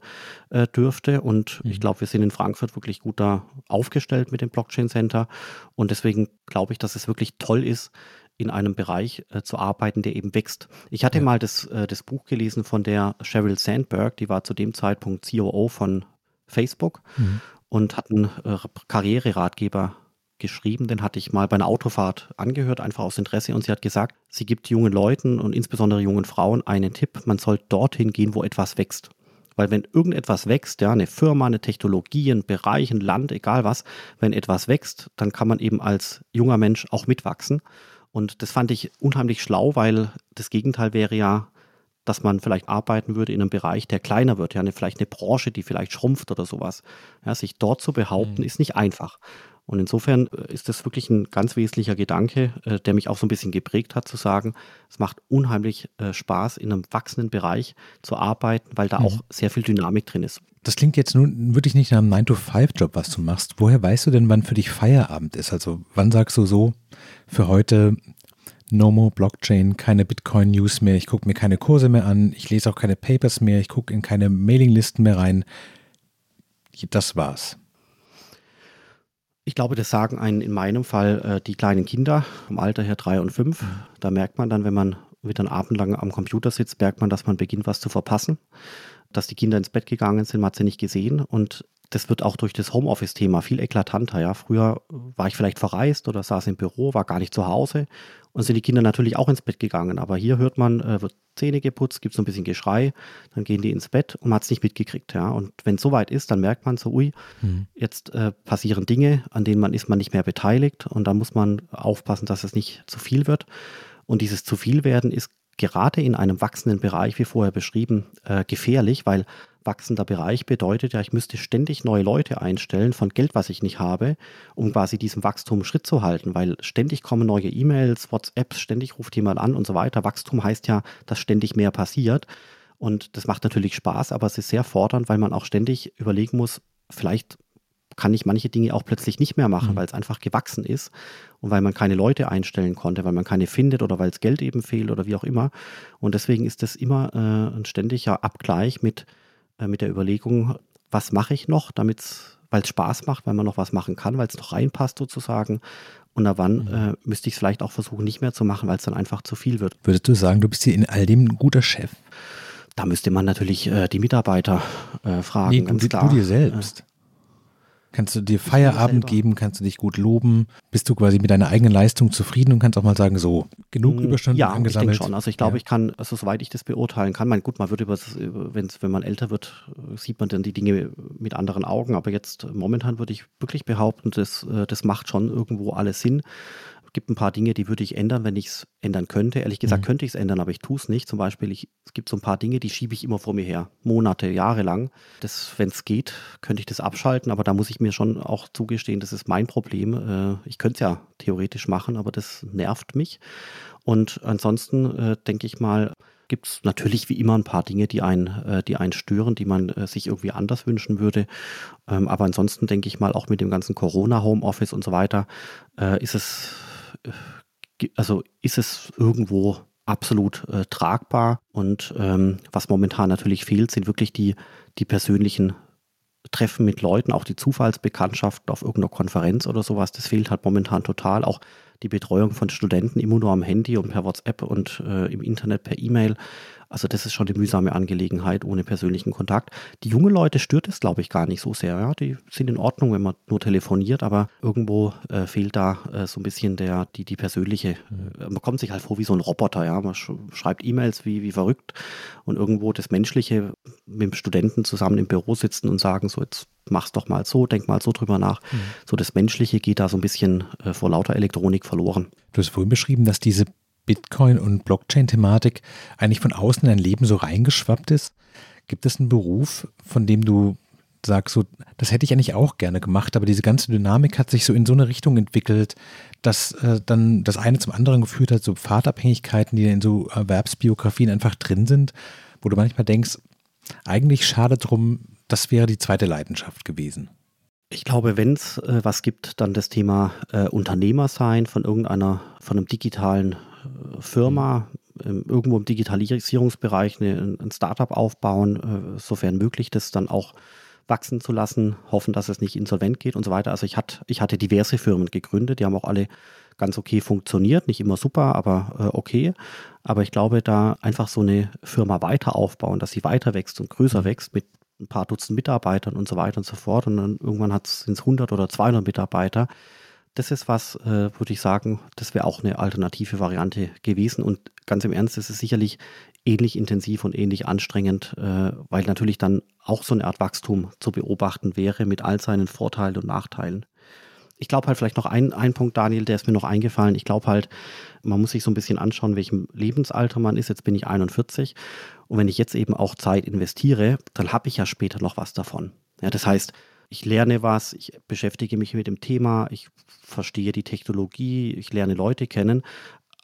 äh, dürfte. Und mhm. ich glaube, wir sind in Frankfurt wirklich gut da aufgestellt mit dem Blockchain Center. Und deswegen glaube ich, dass es wirklich toll ist, in einem Bereich äh, zu arbeiten, der eben wächst. Ich hatte ja. mal das, äh, das Buch gelesen von der Sheryl Sandberg, die war zu dem Zeitpunkt COO von Facebook mhm. und hat einen äh, Karriereratgeber geschrieben, den hatte ich mal bei einer Autofahrt angehört, einfach aus Interesse. Und sie hat gesagt, sie gibt jungen Leuten und insbesondere jungen Frauen einen Tipp, man soll dorthin gehen, wo etwas wächst. Weil wenn irgendetwas wächst, ja, eine Firma, eine Technologie, ein Bereich, ein Land, egal was, wenn etwas wächst, dann kann man eben als junger Mensch auch mitwachsen. Und das fand ich unheimlich schlau, weil das Gegenteil wäre ja, dass man vielleicht arbeiten würde in einem Bereich, der kleiner wird, ja, eine, vielleicht eine Branche, die vielleicht schrumpft oder sowas. Ja, sich dort zu behaupten, mhm. ist nicht einfach. Und insofern äh, ist das wirklich ein ganz wesentlicher Gedanke, äh, der mich auch so ein bisschen geprägt hat, zu sagen, es macht unheimlich äh, Spaß, in einem wachsenden Bereich zu arbeiten, weil da mhm. auch sehr viel Dynamik drin ist. Das klingt jetzt nun wirklich nicht nach einem 9-to-5-Job, was du machst. Woher weißt du denn, wann für dich Feierabend ist? Also wann sagst du so, für heute No more Blockchain, keine Bitcoin-News mehr, ich gucke mir keine Kurse mehr an, ich lese auch keine Papers mehr, ich gucke in keine Mailinglisten mehr rein. Das war's. Ich glaube, das sagen einen in meinem Fall äh, die kleinen Kinder vom Alter her drei und fünf. Da merkt man dann, wenn man wieder einen Abend lang am Computer sitzt, merkt man, dass man beginnt, was zu verpassen. Dass die Kinder ins Bett gegangen sind, man hat sie nicht gesehen. Und das wird auch durch das Homeoffice-Thema viel eklatanter. Ja. Früher war ich vielleicht verreist oder saß im Büro, war gar nicht zu Hause und sind die Kinder natürlich auch ins Bett gegangen. Aber hier hört man, äh, wird Zähne geputzt, gibt so ein bisschen Geschrei, dann gehen die ins Bett und man hat es nicht mitgekriegt. Ja. Und wenn es soweit ist, dann merkt man so, ui, mhm. jetzt äh, passieren Dinge, an denen man ist man nicht mehr beteiligt und da muss man aufpassen, dass es nicht zu viel wird. Und dieses zu viel werden ist gerade in einem wachsenden Bereich, wie vorher beschrieben, äh, gefährlich, weil wachsender Bereich bedeutet ja, ich müsste ständig neue Leute einstellen von Geld, was ich nicht habe, um quasi diesem Wachstum Schritt zu halten, weil ständig kommen neue E-Mails, WhatsApps, ständig ruft jemand an und so weiter. Wachstum heißt ja, dass ständig mehr passiert. Und das macht natürlich Spaß, aber es ist sehr fordernd, weil man auch ständig überlegen muss, vielleicht kann ich manche Dinge auch plötzlich nicht mehr machen, mhm. weil es einfach gewachsen ist und weil man keine Leute einstellen konnte, weil man keine findet oder weil es Geld eben fehlt oder wie auch immer. Und deswegen ist das immer äh, ein ständiger Abgleich mit, äh, mit der Überlegung, was mache ich noch, damit es, weil es Spaß macht, weil man noch was machen kann, weil es noch reinpasst sozusagen. Und da wann mhm. äh, müsste ich es vielleicht auch versuchen, nicht mehr zu machen, weil es dann einfach zu viel wird. Würdest du sagen, du bist hier in all dem ein guter Chef? Da müsste man natürlich äh, die Mitarbeiter äh, fragen. Nee, du, du, dir selbst. Kannst du dir Feierabend geben, kannst du dich gut loben, bist du quasi mit deiner eigenen Leistung zufrieden und kannst auch mal sagen, so, genug mm, Überstunden ja, angesammelt? Ja, ich denke schon. Also ich glaube, ja. ich kann, also soweit ich das beurteilen kann, mein, gut, man wird über, wenn's, wenn man älter wird, sieht man dann die Dinge mit anderen Augen, aber jetzt momentan würde ich wirklich behaupten, das, äh, das macht schon irgendwo alles Sinn gibt ein paar Dinge, die würde ich ändern, wenn ich es ändern könnte. Ehrlich gesagt mhm. könnte ich es ändern, aber ich tue es nicht. Zum Beispiel, ich, es gibt so ein paar Dinge, die schiebe ich immer vor mir her. Monate, Jahre lang. wenn es geht, könnte ich das abschalten, aber da muss ich mir schon auch zugestehen, das ist mein Problem. Äh, ich könnte es ja theoretisch machen, aber das nervt mich. Und ansonsten äh, denke ich mal, gibt es natürlich wie immer ein paar Dinge, die einen, äh, die einen stören, die man äh, sich irgendwie anders wünschen würde. Ähm, aber ansonsten denke ich mal, auch mit dem ganzen Corona-Homeoffice und so weiter, äh, ist es also ist es irgendwo absolut äh, tragbar. Und ähm, was momentan natürlich fehlt, sind wirklich die, die persönlichen Treffen mit Leuten, auch die Zufallsbekanntschaften auf irgendeiner Konferenz oder sowas. Das fehlt halt momentan total. Auch die Betreuung von Studenten immer nur am Handy und per WhatsApp und äh, im Internet per E-Mail. Also das ist schon eine mühsame Angelegenheit ohne persönlichen Kontakt. Die jungen Leute stört es, glaube ich, gar nicht so sehr. Ja? Die sind in Ordnung, wenn man nur telefoniert, aber irgendwo äh, fehlt da äh, so ein bisschen der, die, die persönliche, äh, man kommt sich halt vor wie so ein Roboter, ja. Man sch schreibt E-Mails wie, wie verrückt und irgendwo das Menschliche mit dem Studenten zusammen im Büro sitzen und sagen, so jetzt mach's doch mal so, denk mal so drüber nach. Mhm. So das Menschliche geht da so ein bisschen äh, vor lauter Elektronik verloren. Du hast vorhin beschrieben, dass diese Bitcoin- und Blockchain-Thematik eigentlich von außen in dein Leben so reingeschwappt ist? Gibt es einen Beruf, von dem du sagst, so, das hätte ich eigentlich auch gerne gemacht, aber diese ganze Dynamik hat sich so in so eine Richtung entwickelt, dass äh, dann das eine zum anderen geführt hat, so Pfadabhängigkeiten, die in so Erwerbsbiografien einfach drin sind, wo du manchmal denkst, eigentlich schade drum, das wäre die zweite Leidenschaft gewesen. Ich glaube, wenn es äh, was gibt, dann das Thema äh, Unternehmer sein von irgendeiner, von einem digitalen Firma ähm, irgendwo im Digitalisierungsbereich eine, ein Startup aufbauen, äh, sofern möglich, das dann auch wachsen zu lassen, hoffen, dass es nicht insolvent geht und so weiter. Also ich, hat, ich hatte diverse Firmen gegründet, die haben auch alle ganz okay funktioniert, nicht immer super, aber äh, okay. Aber ich glaube, da einfach so eine Firma weiter aufbauen, dass sie weiter wächst und größer wächst mit ein paar Dutzend Mitarbeitern und so weiter und so fort. Und dann irgendwann sind es 100 oder 200 Mitarbeiter das ist was, äh, würde ich sagen, das wäre auch eine alternative Variante gewesen. Und ganz im Ernst, es ist sicherlich ähnlich intensiv und ähnlich anstrengend, äh, weil natürlich dann auch so eine Art Wachstum zu beobachten wäre mit all seinen Vorteilen und Nachteilen. Ich glaube halt vielleicht noch ein, ein Punkt, Daniel, der ist mir noch eingefallen. Ich glaube halt, man muss sich so ein bisschen anschauen, welchem Lebensalter man ist. Jetzt bin ich 41. Und wenn ich jetzt eben auch Zeit investiere, dann habe ich ja später noch was davon. Ja, das heißt, ich lerne was, ich beschäftige mich mit dem Thema, ich verstehe die Technologie, ich lerne Leute kennen.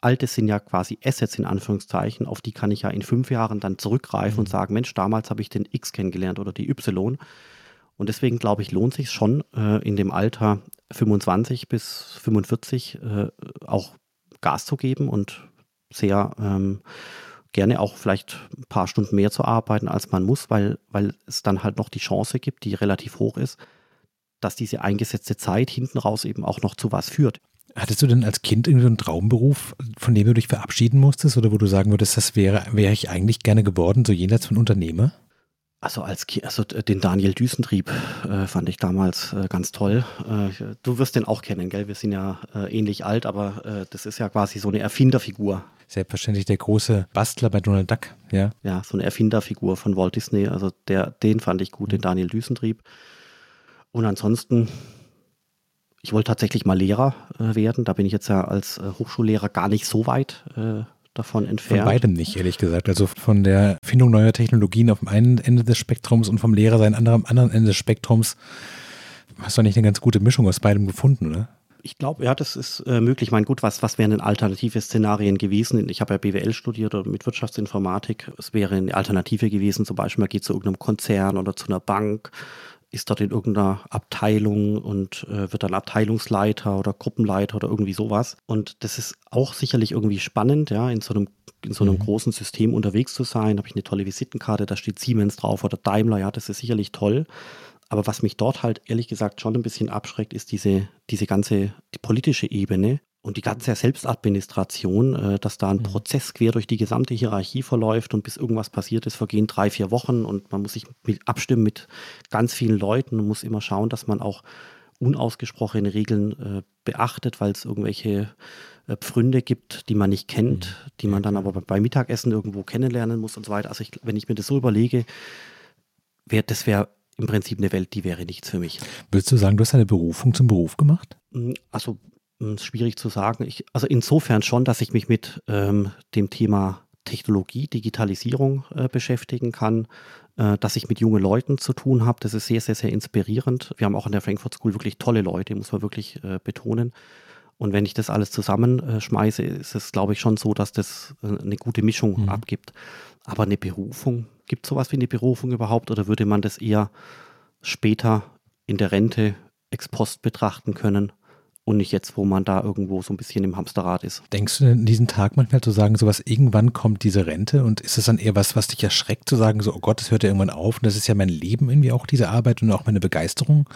Alte sind ja quasi Assets in Anführungszeichen, auf die kann ich ja in fünf Jahren dann zurückgreifen mhm. und sagen, Mensch, damals habe ich den X kennengelernt oder die Y. Und deswegen glaube ich, lohnt sich schon äh, in dem Alter 25 bis 45 äh, auch Gas zu geben und sehr ähm, gerne auch vielleicht ein paar Stunden mehr zu arbeiten, als man muss, weil, weil es dann halt noch die Chance gibt, die relativ hoch ist, dass diese eingesetzte Zeit hinten raus eben auch noch zu was führt. Hattest du denn als Kind irgendwie einen Traumberuf, von dem du dich verabschieden musstest oder wo du sagen würdest, das wäre, wäre ich eigentlich gerne geworden, so jenseits von Unternehmer? Also als also den Daniel Düsentrieb äh, fand ich damals äh, ganz toll. Äh, du wirst den auch kennen, gell? Wir sind ja äh, ähnlich alt, aber äh, das ist ja quasi so eine Erfinderfigur. Selbstverständlich der große Bastler bei Donald Duck, ja. Ja, so eine Erfinderfigur von Walt Disney. Also der, den fand ich gut, den Daniel Düsentrieb. Und ansonsten, ich wollte tatsächlich mal Lehrer äh, werden. Da bin ich jetzt ja als Hochschullehrer gar nicht so weit davon entfernt. Von beidem nicht, ehrlich gesagt. Also von der Findung neuer Technologien auf dem einen Ende des Spektrums und vom Lehrer sein am anderen Ende des Spektrums. Hast du nicht eine ganz gute Mischung aus beidem gefunden, oder? Ich glaube, ja, das ist äh, möglich. Mein gut, was, was wären denn alternative Szenarien gewesen? Ich habe ja BWL studiert oder mit Wirtschaftsinformatik. Es wäre eine Alternative gewesen, zum Beispiel man geht zu irgendeinem Konzern oder zu einer Bank ist dort in irgendeiner Abteilung und äh, wird dann Abteilungsleiter oder Gruppenleiter oder irgendwie sowas. Und das ist auch sicherlich irgendwie spannend, ja, in so einem, in so einem mhm. großen System unterwegs zu sein. Habe ich eine tolle Visitenkarte, da steht Siemens drauf oder Daimler, ja, das ist sicherlich toll. Aber was mich dort halt ehrlich gesagt schon ein bisschen abschreckt, ist diese, diese ganze die politische Ebene und die ganze Selbstadministration, äh, dass da ein mhm. Prozess quer durch die gesamte Hierarchie verläuft und bis irgendwas passiert ist, vergehen drei, vier Wochen und man muss sich mit abstimmen mit ganz vielen Leuten und muss immer schauen, dass man auch unausgesprochene Regeln äh, beachtet, weil es irgendwelche äh, Pfründe gibt, die man nicht kennt, mhm. die man dann aber beim Mittagessen irgendwo kennenlernen muss und so weiter. Also ich, wenn ich mir das so überlege, wär, das wäre im Prinzip eine Welt, die wäre nichts für mich. Würdest du sagen, du hast eine Berufung zum Beruf gemacht? Hm, also schwierig zu sagen. Ich, also insofern schon, dass ich mich mit ähm, dem Thema Technologie, Digitalisierung äh, beschäftigen kann, äh, dass ich mit jungen Leuten zu tun habe. Das ist sehr, sehr, sehr inspirierend. Wir haben auch an der Frankfurt School wirklich tolle Leute, muss man wirklich äh, betonen. Und wenn ich das alles zusammenschmeiße, ist es, glaube ich, schon so, dass das äh, eine gute Mischung mhm. abgibt. Aber eine Berufung, gibt es sowas wie eine Berufung überhaupt oder würde man das eher später in der Rente ex post betrachten können? Und nicht jetzt, wo man da irgendwo so ein bisschen im Hamsterrad ist. Denkst du denn in diesen Tag manchmal zu sagen, sowas, irgendwann kommt diese Rente und ist es dann eher was, was dich erschreckt, zu sagen, so, oh Gott, das hört ja irgendwann auf und das ist ja mein Leben irgendwie auch, diese Arbeit und auch meine Begeisterung?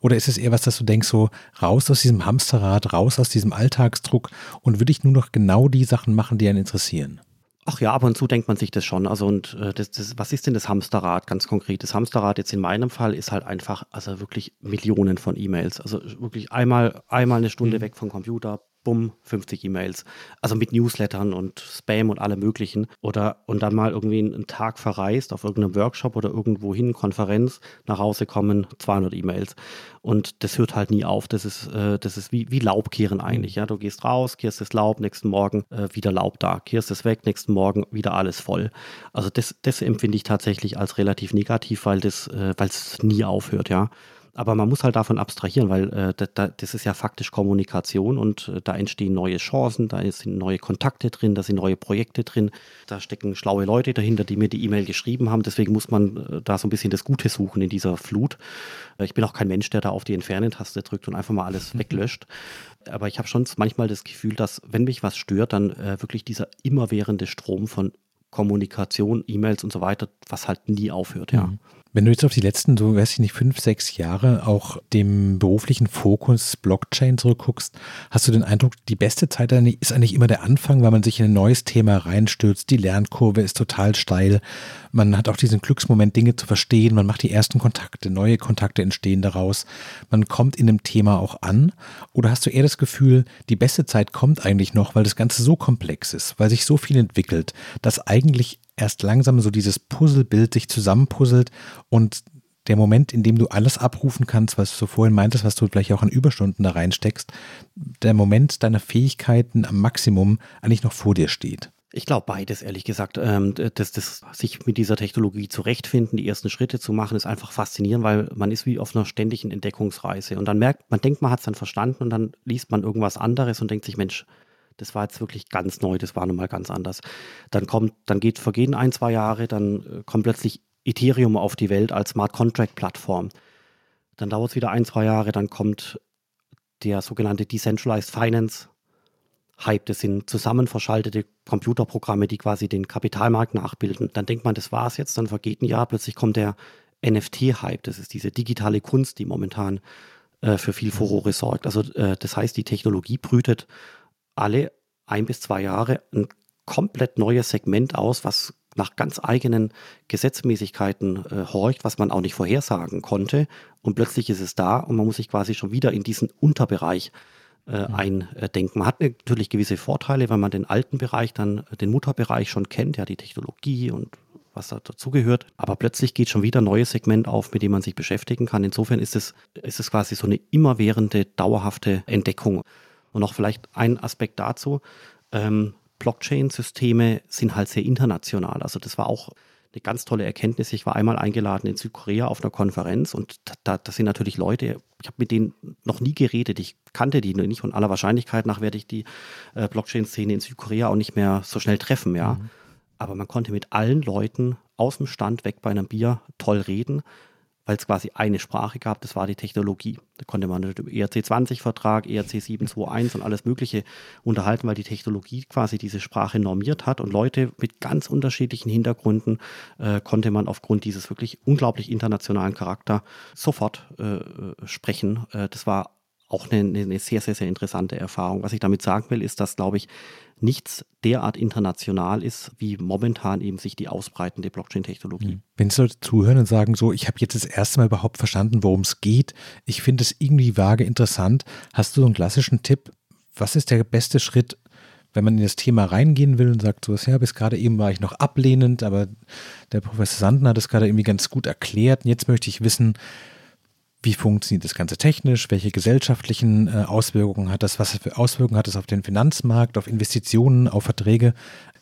Oder ist es eher was, dass du denkst, so, raus aus diesem Hamsterrad, raus aus diesem Alltagsdruck und würde ich nur noch genau die Sachen machen, die einen interessieren? Ach ja, ab und zu denkt man sich das schon. Also und äh, das, das, was ist denn das Hamsterrad ganz konkret? Das Hamsterrad jetzt in meinem Fall ist halt einfach, also wirklich Millionen von E-Mails. Also wirklich einmal, einmal eine Stunde mhm. weg vom Computer, bumm, 50 E-Mails. Also mit Newslettern und Spam und allem möglichen. Oder und dann mal irgendwie einen Tag verreist auf irgendeinem Workshop oder irgendwo hin, Konferenz, nach Hause kommen, 200 E-Mails. Und das hört halt nie auf. Das ist, äh, das ist wie, wie Laubkehren eigentlich. Ja, du gehst raus, kehrst das Laub, nächsten Morgen äh, wieder Laub da, kehrst es weg, nächsten Morgen wieder alles voll. Also das, das empfinde ich tatsächlich als relativ negativ, weil das, äh, weil es nie aufhört, ja. Aber man muss halt davon abstrahieren, weil äh, da, das ist ja faktisch Kommunikation und äh, da entstehen neue Chancen, da sind neue Kontakte drin, da sind neue Projekte drin, da stecken schlaue Leute dahinter, die mir die E-Mail geschrieben haben. Deswegen muss man äh, da so ein bisschen das Gute suchen in dieser Flut. Äh, ich bin auch kein Mensch, der da auf die Entfernen-Taste drückt und einfach mal alles weglöscht. Aber ich habe schon manchmal das Gefühl, dass wenn mich was stört, dann äh, wirklich dieser immerwährende Strom von Kommunikation, E-Mails und so weiter, was halt nie aufhört, ja. Mhm. Wenn du jetzt auf die letzten, so weiß ich nicht, fünf, sechs Jahre auch dem beruflichen Fokus Blockchain zurückguckst, hast du den Eindruck, die beste Zeit ist eigentlich immer der Anfang, weil man sich in ein neues Thema reinstürzt. Die Lernkurve ist total steil. Man hat auch diesen Glücksmoment, Dinge zu verstehen. Man macht die ersten Kontakte, neue Kontakte entstehen daraus. Man kommt in dem Thema auch an. Oder hast du eher das Gefühl, die beste Zeit kommt eigentlich noch, weil das Ganze so komplex ist, weil sich so viel entwickelt, dass eigentlich erst langsam so dieses Puzzlebild sich zusammenpuzzelt und der Moment, in dem du alles abrufen kannst, was du vorhin meintest, was du vielleicht auch an Überstunden da reinsteckst, der Moment deiner Fähigkeiten am Maximum eigentlich noch vor dir steht. Ich glaube beides, ehrlich gesagt. Ähm, das, das, sich mit dieser Technologie zurechtfinden, die ersten Schritte zu machen, ist einfach faszinierend, weil man ist wie auf einer ständigen Entdeckungsreise. Und dann merkt, man denkt, man hat es dann verstanden und dann liest man irgendwas anderes und denkt sich, Mensch, das war jetzt wirklich ganz neu, das war nun mal ganz anders. Dann kommt, dann geht, vergehen ein, zwei Jahre, dann äh, kommt plötzlich Ethereum auf die Welt als Smart Contract Plattform. Dann dauert es wieder ein, zwei Jahre, dann kommt der sogenannte Decentralized Finance Hype. Das sind zusammenverschaltete Computerprogramme, die quasi den Kapitalmarkt nachbilden. Dann denkt man, das war's jetzt, dann vergeht ein Jahr, plötzlich kommt der NFT-Hype. Das ist diese digitale Kunst, die momentan äh, für viel Furore sorgt. Also äh, das heißt, die Technologie brütet alle ein bis zwei Jahre ein komplett neues Segment aus, was nach ganz eigenen Gesetzmäßigkeiten äh, horcht, was man auch nicht vorhersagen konnte. Und plötzlich ist es da und man muss sich quasi schon wieder in diesen Unterbereich äh, mhm. eindenken. Man hat natürlich gewisse Vorteile, weil man den alten Bereich, dann den Mutterbereich schon kennt, ja, die Technologie und was da dazugehört. Aber plötzlich geht schon wieder ein neues Segment auf, mit dem man sich beschäftigen kann. Insofern ist es, ist es quasi so eine immerwährende, dauerhafte Entdeckung. Und noch vielleicht ein Aspekt dazu. Ähm, Blockchain-Systeme sind halt sehr international. Also das war auch eine ganz tolle Erkenntnis. Ich war einmal eingeladen in Südkorea auf einer Konferenz und da, da sind natürlich Leute, ich habe mit denen noch nie geredet, ich kannte die nicht und aller Wahrscheinlichkeit nach werde ich die äh, Blockchain-Szene in Südkorea auch nicht mehr so schnell treffen, ja. Mhm. Aber man konnte mit allen Leuten aus dem Stand weg bei einem Bier toll reden weil es quasi eine Sprache gab, das war die Technologie. Da konnte man über ERC20-Vertrag, ERC 721 und alles Mögliche unterhalten, weil die Technologie quasi diese Sprache normiert hat und Leute mit ganz unterschiedlichen Hintergründen äh, konnte man aufgrund dieses wirklich unglaublich internationalen Charakter sofort äh, äh sprechen. Äh, das war auch eine, eine sehr, sehr, sehr interessante Erfahrung. Was ich damit sagen will, ist, dass, glaube ich, nichts derart international ist, wie momentan eben sich die ausbreitende Blockchain-Technologie. Hm. Wenn Sie Leute zuhören und sagen, so, ich habe jetzt das erste Mal überhaupt verstanden, worum es geht, ich finde es irgendwie vage interessant, hast du so einen klassischen Tipp, was ist der beste Schritt, wenn man in das Thema reingehen will und sagt, so, ja, bis gerade eben war ich noch ablehnend, aber der Professor Sanden hat es gerade irgendwie ganz gut erklärt und jetzt möchte ich wissen, wie funktioniert das Ganze technisch? Welche gesellschaftlichen äh, Auswirkungen hat das? Was für Auswirkungen hat es auf den Finanzmarkt, auf Investitionen, auf Verträge?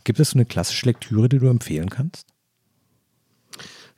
Gibt es so eine klassische Lektüre, die du empfehlen kannst?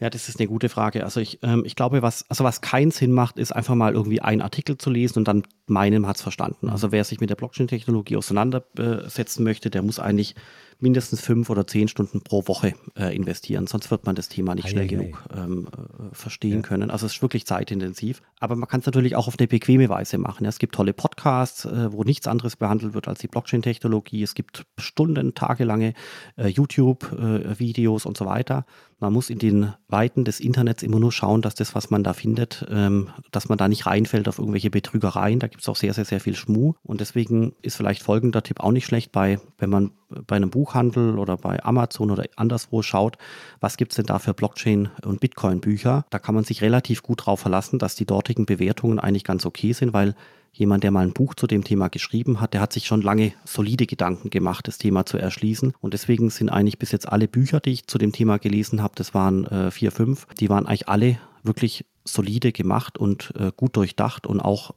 Ja, das ist eine gute Frage. Also ich, ähm, ich glaube, was, also was keinen Sinn macht, ist einfach mal irgendwie einen Artikel zu lesen und dann meinem hat es verstanden. Also wer sich mit der Blockchain-Technologie auseinandersetzen möchte, der muss eigentlich mindestens fünf oder zehn Stunden pro Woche äh, investieren, sonst wird man das Thema nicht schnell genug ähm, äh, verstehen ja. können. Also es ist wirklich zeitintensiv. Aber man kann es natürlich auch auf eine bequeme Weise machen. Ja, es gibt tolle Podcasts, äh, wo nichts anderes behandelt wird als die Blockchain-Technologie. Es gibt Stunden, tagelange äh, YouTube-Videos und so weiter. Man muss in den Weiten des Internets immer nur schauen, dass das, was man da findet, ähm, dass man da nicht reinfällt auf irgendwelche Betrügereien. Da gibt es auch sehr, sehr, sehr viel Schmuh. Und deswegen ist vielleicht folgender Tipp auch nicht schlecht bei, wenn man bei einem Buchhandel oder bei Amazon oder anderswo schaut, was gibt es denn da für Blockchain- und Bitcoin-Bücher? Da kann man sich relativ gut darauf verlassen, dass die dortigen Bewertungen eigentlich ganz okay sind, weil jemand, der mal ein Buch zu dem Thema geschrieben hat, der hat sich schon lange solide Gedanken gemacht, das Thema zu erschließen. Und deswegen sind eigentlich bis jetzt alle Bücher, die ich zu dem Thema gelesen habe, das waren äh, vier, fünf, die waren eigentlich alle wirklich solide gemacht und äh, gut durchdacht und auch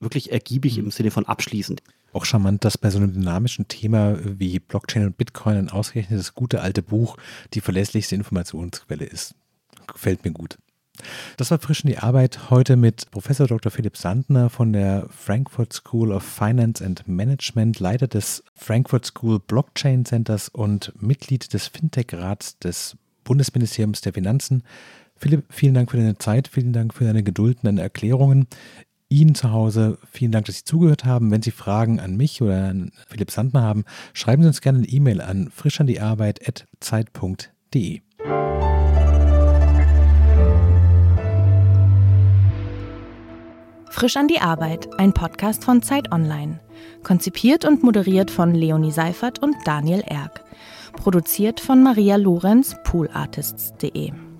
wirklich ergiebig mhm. im Sinne von abschließend. Auch charmant, dass bei so einem dynamischen Thema wie Blockchain und Bitcoin ein ausgerechnetes gute alte Buch die verlässlichste Informationsquelle ist. Gefällt mir gut. Das war frisch in die Arbeit heute mit Professor Dr. Philipp Sandner von der Frankfurt School of Finance and Management, Leiter des Frankfurt School Blockchain Centers und Mitglied des Fintech-Rats des Bundesministeriums der Finanzen. Philipp, vielen Dank für deine Zeit, vielen Dank für deine Geduld und deine Erklärungen. Ihnen zu Hause vielen Dank, dass Sie zugehört haben. Wenn Sie Fragen an mich oder an Philipp Sandner haben, schreiben Sie uns gerne eine E-Mail an frischandiearbeit.zeit.de. Frisch an die Arbeit, ein Podcast von Zeit Online. Konzipiert und moderiert von Leonie Seifert und Daniel Erck. Produziert von Maria Lorenz, poolartists.de.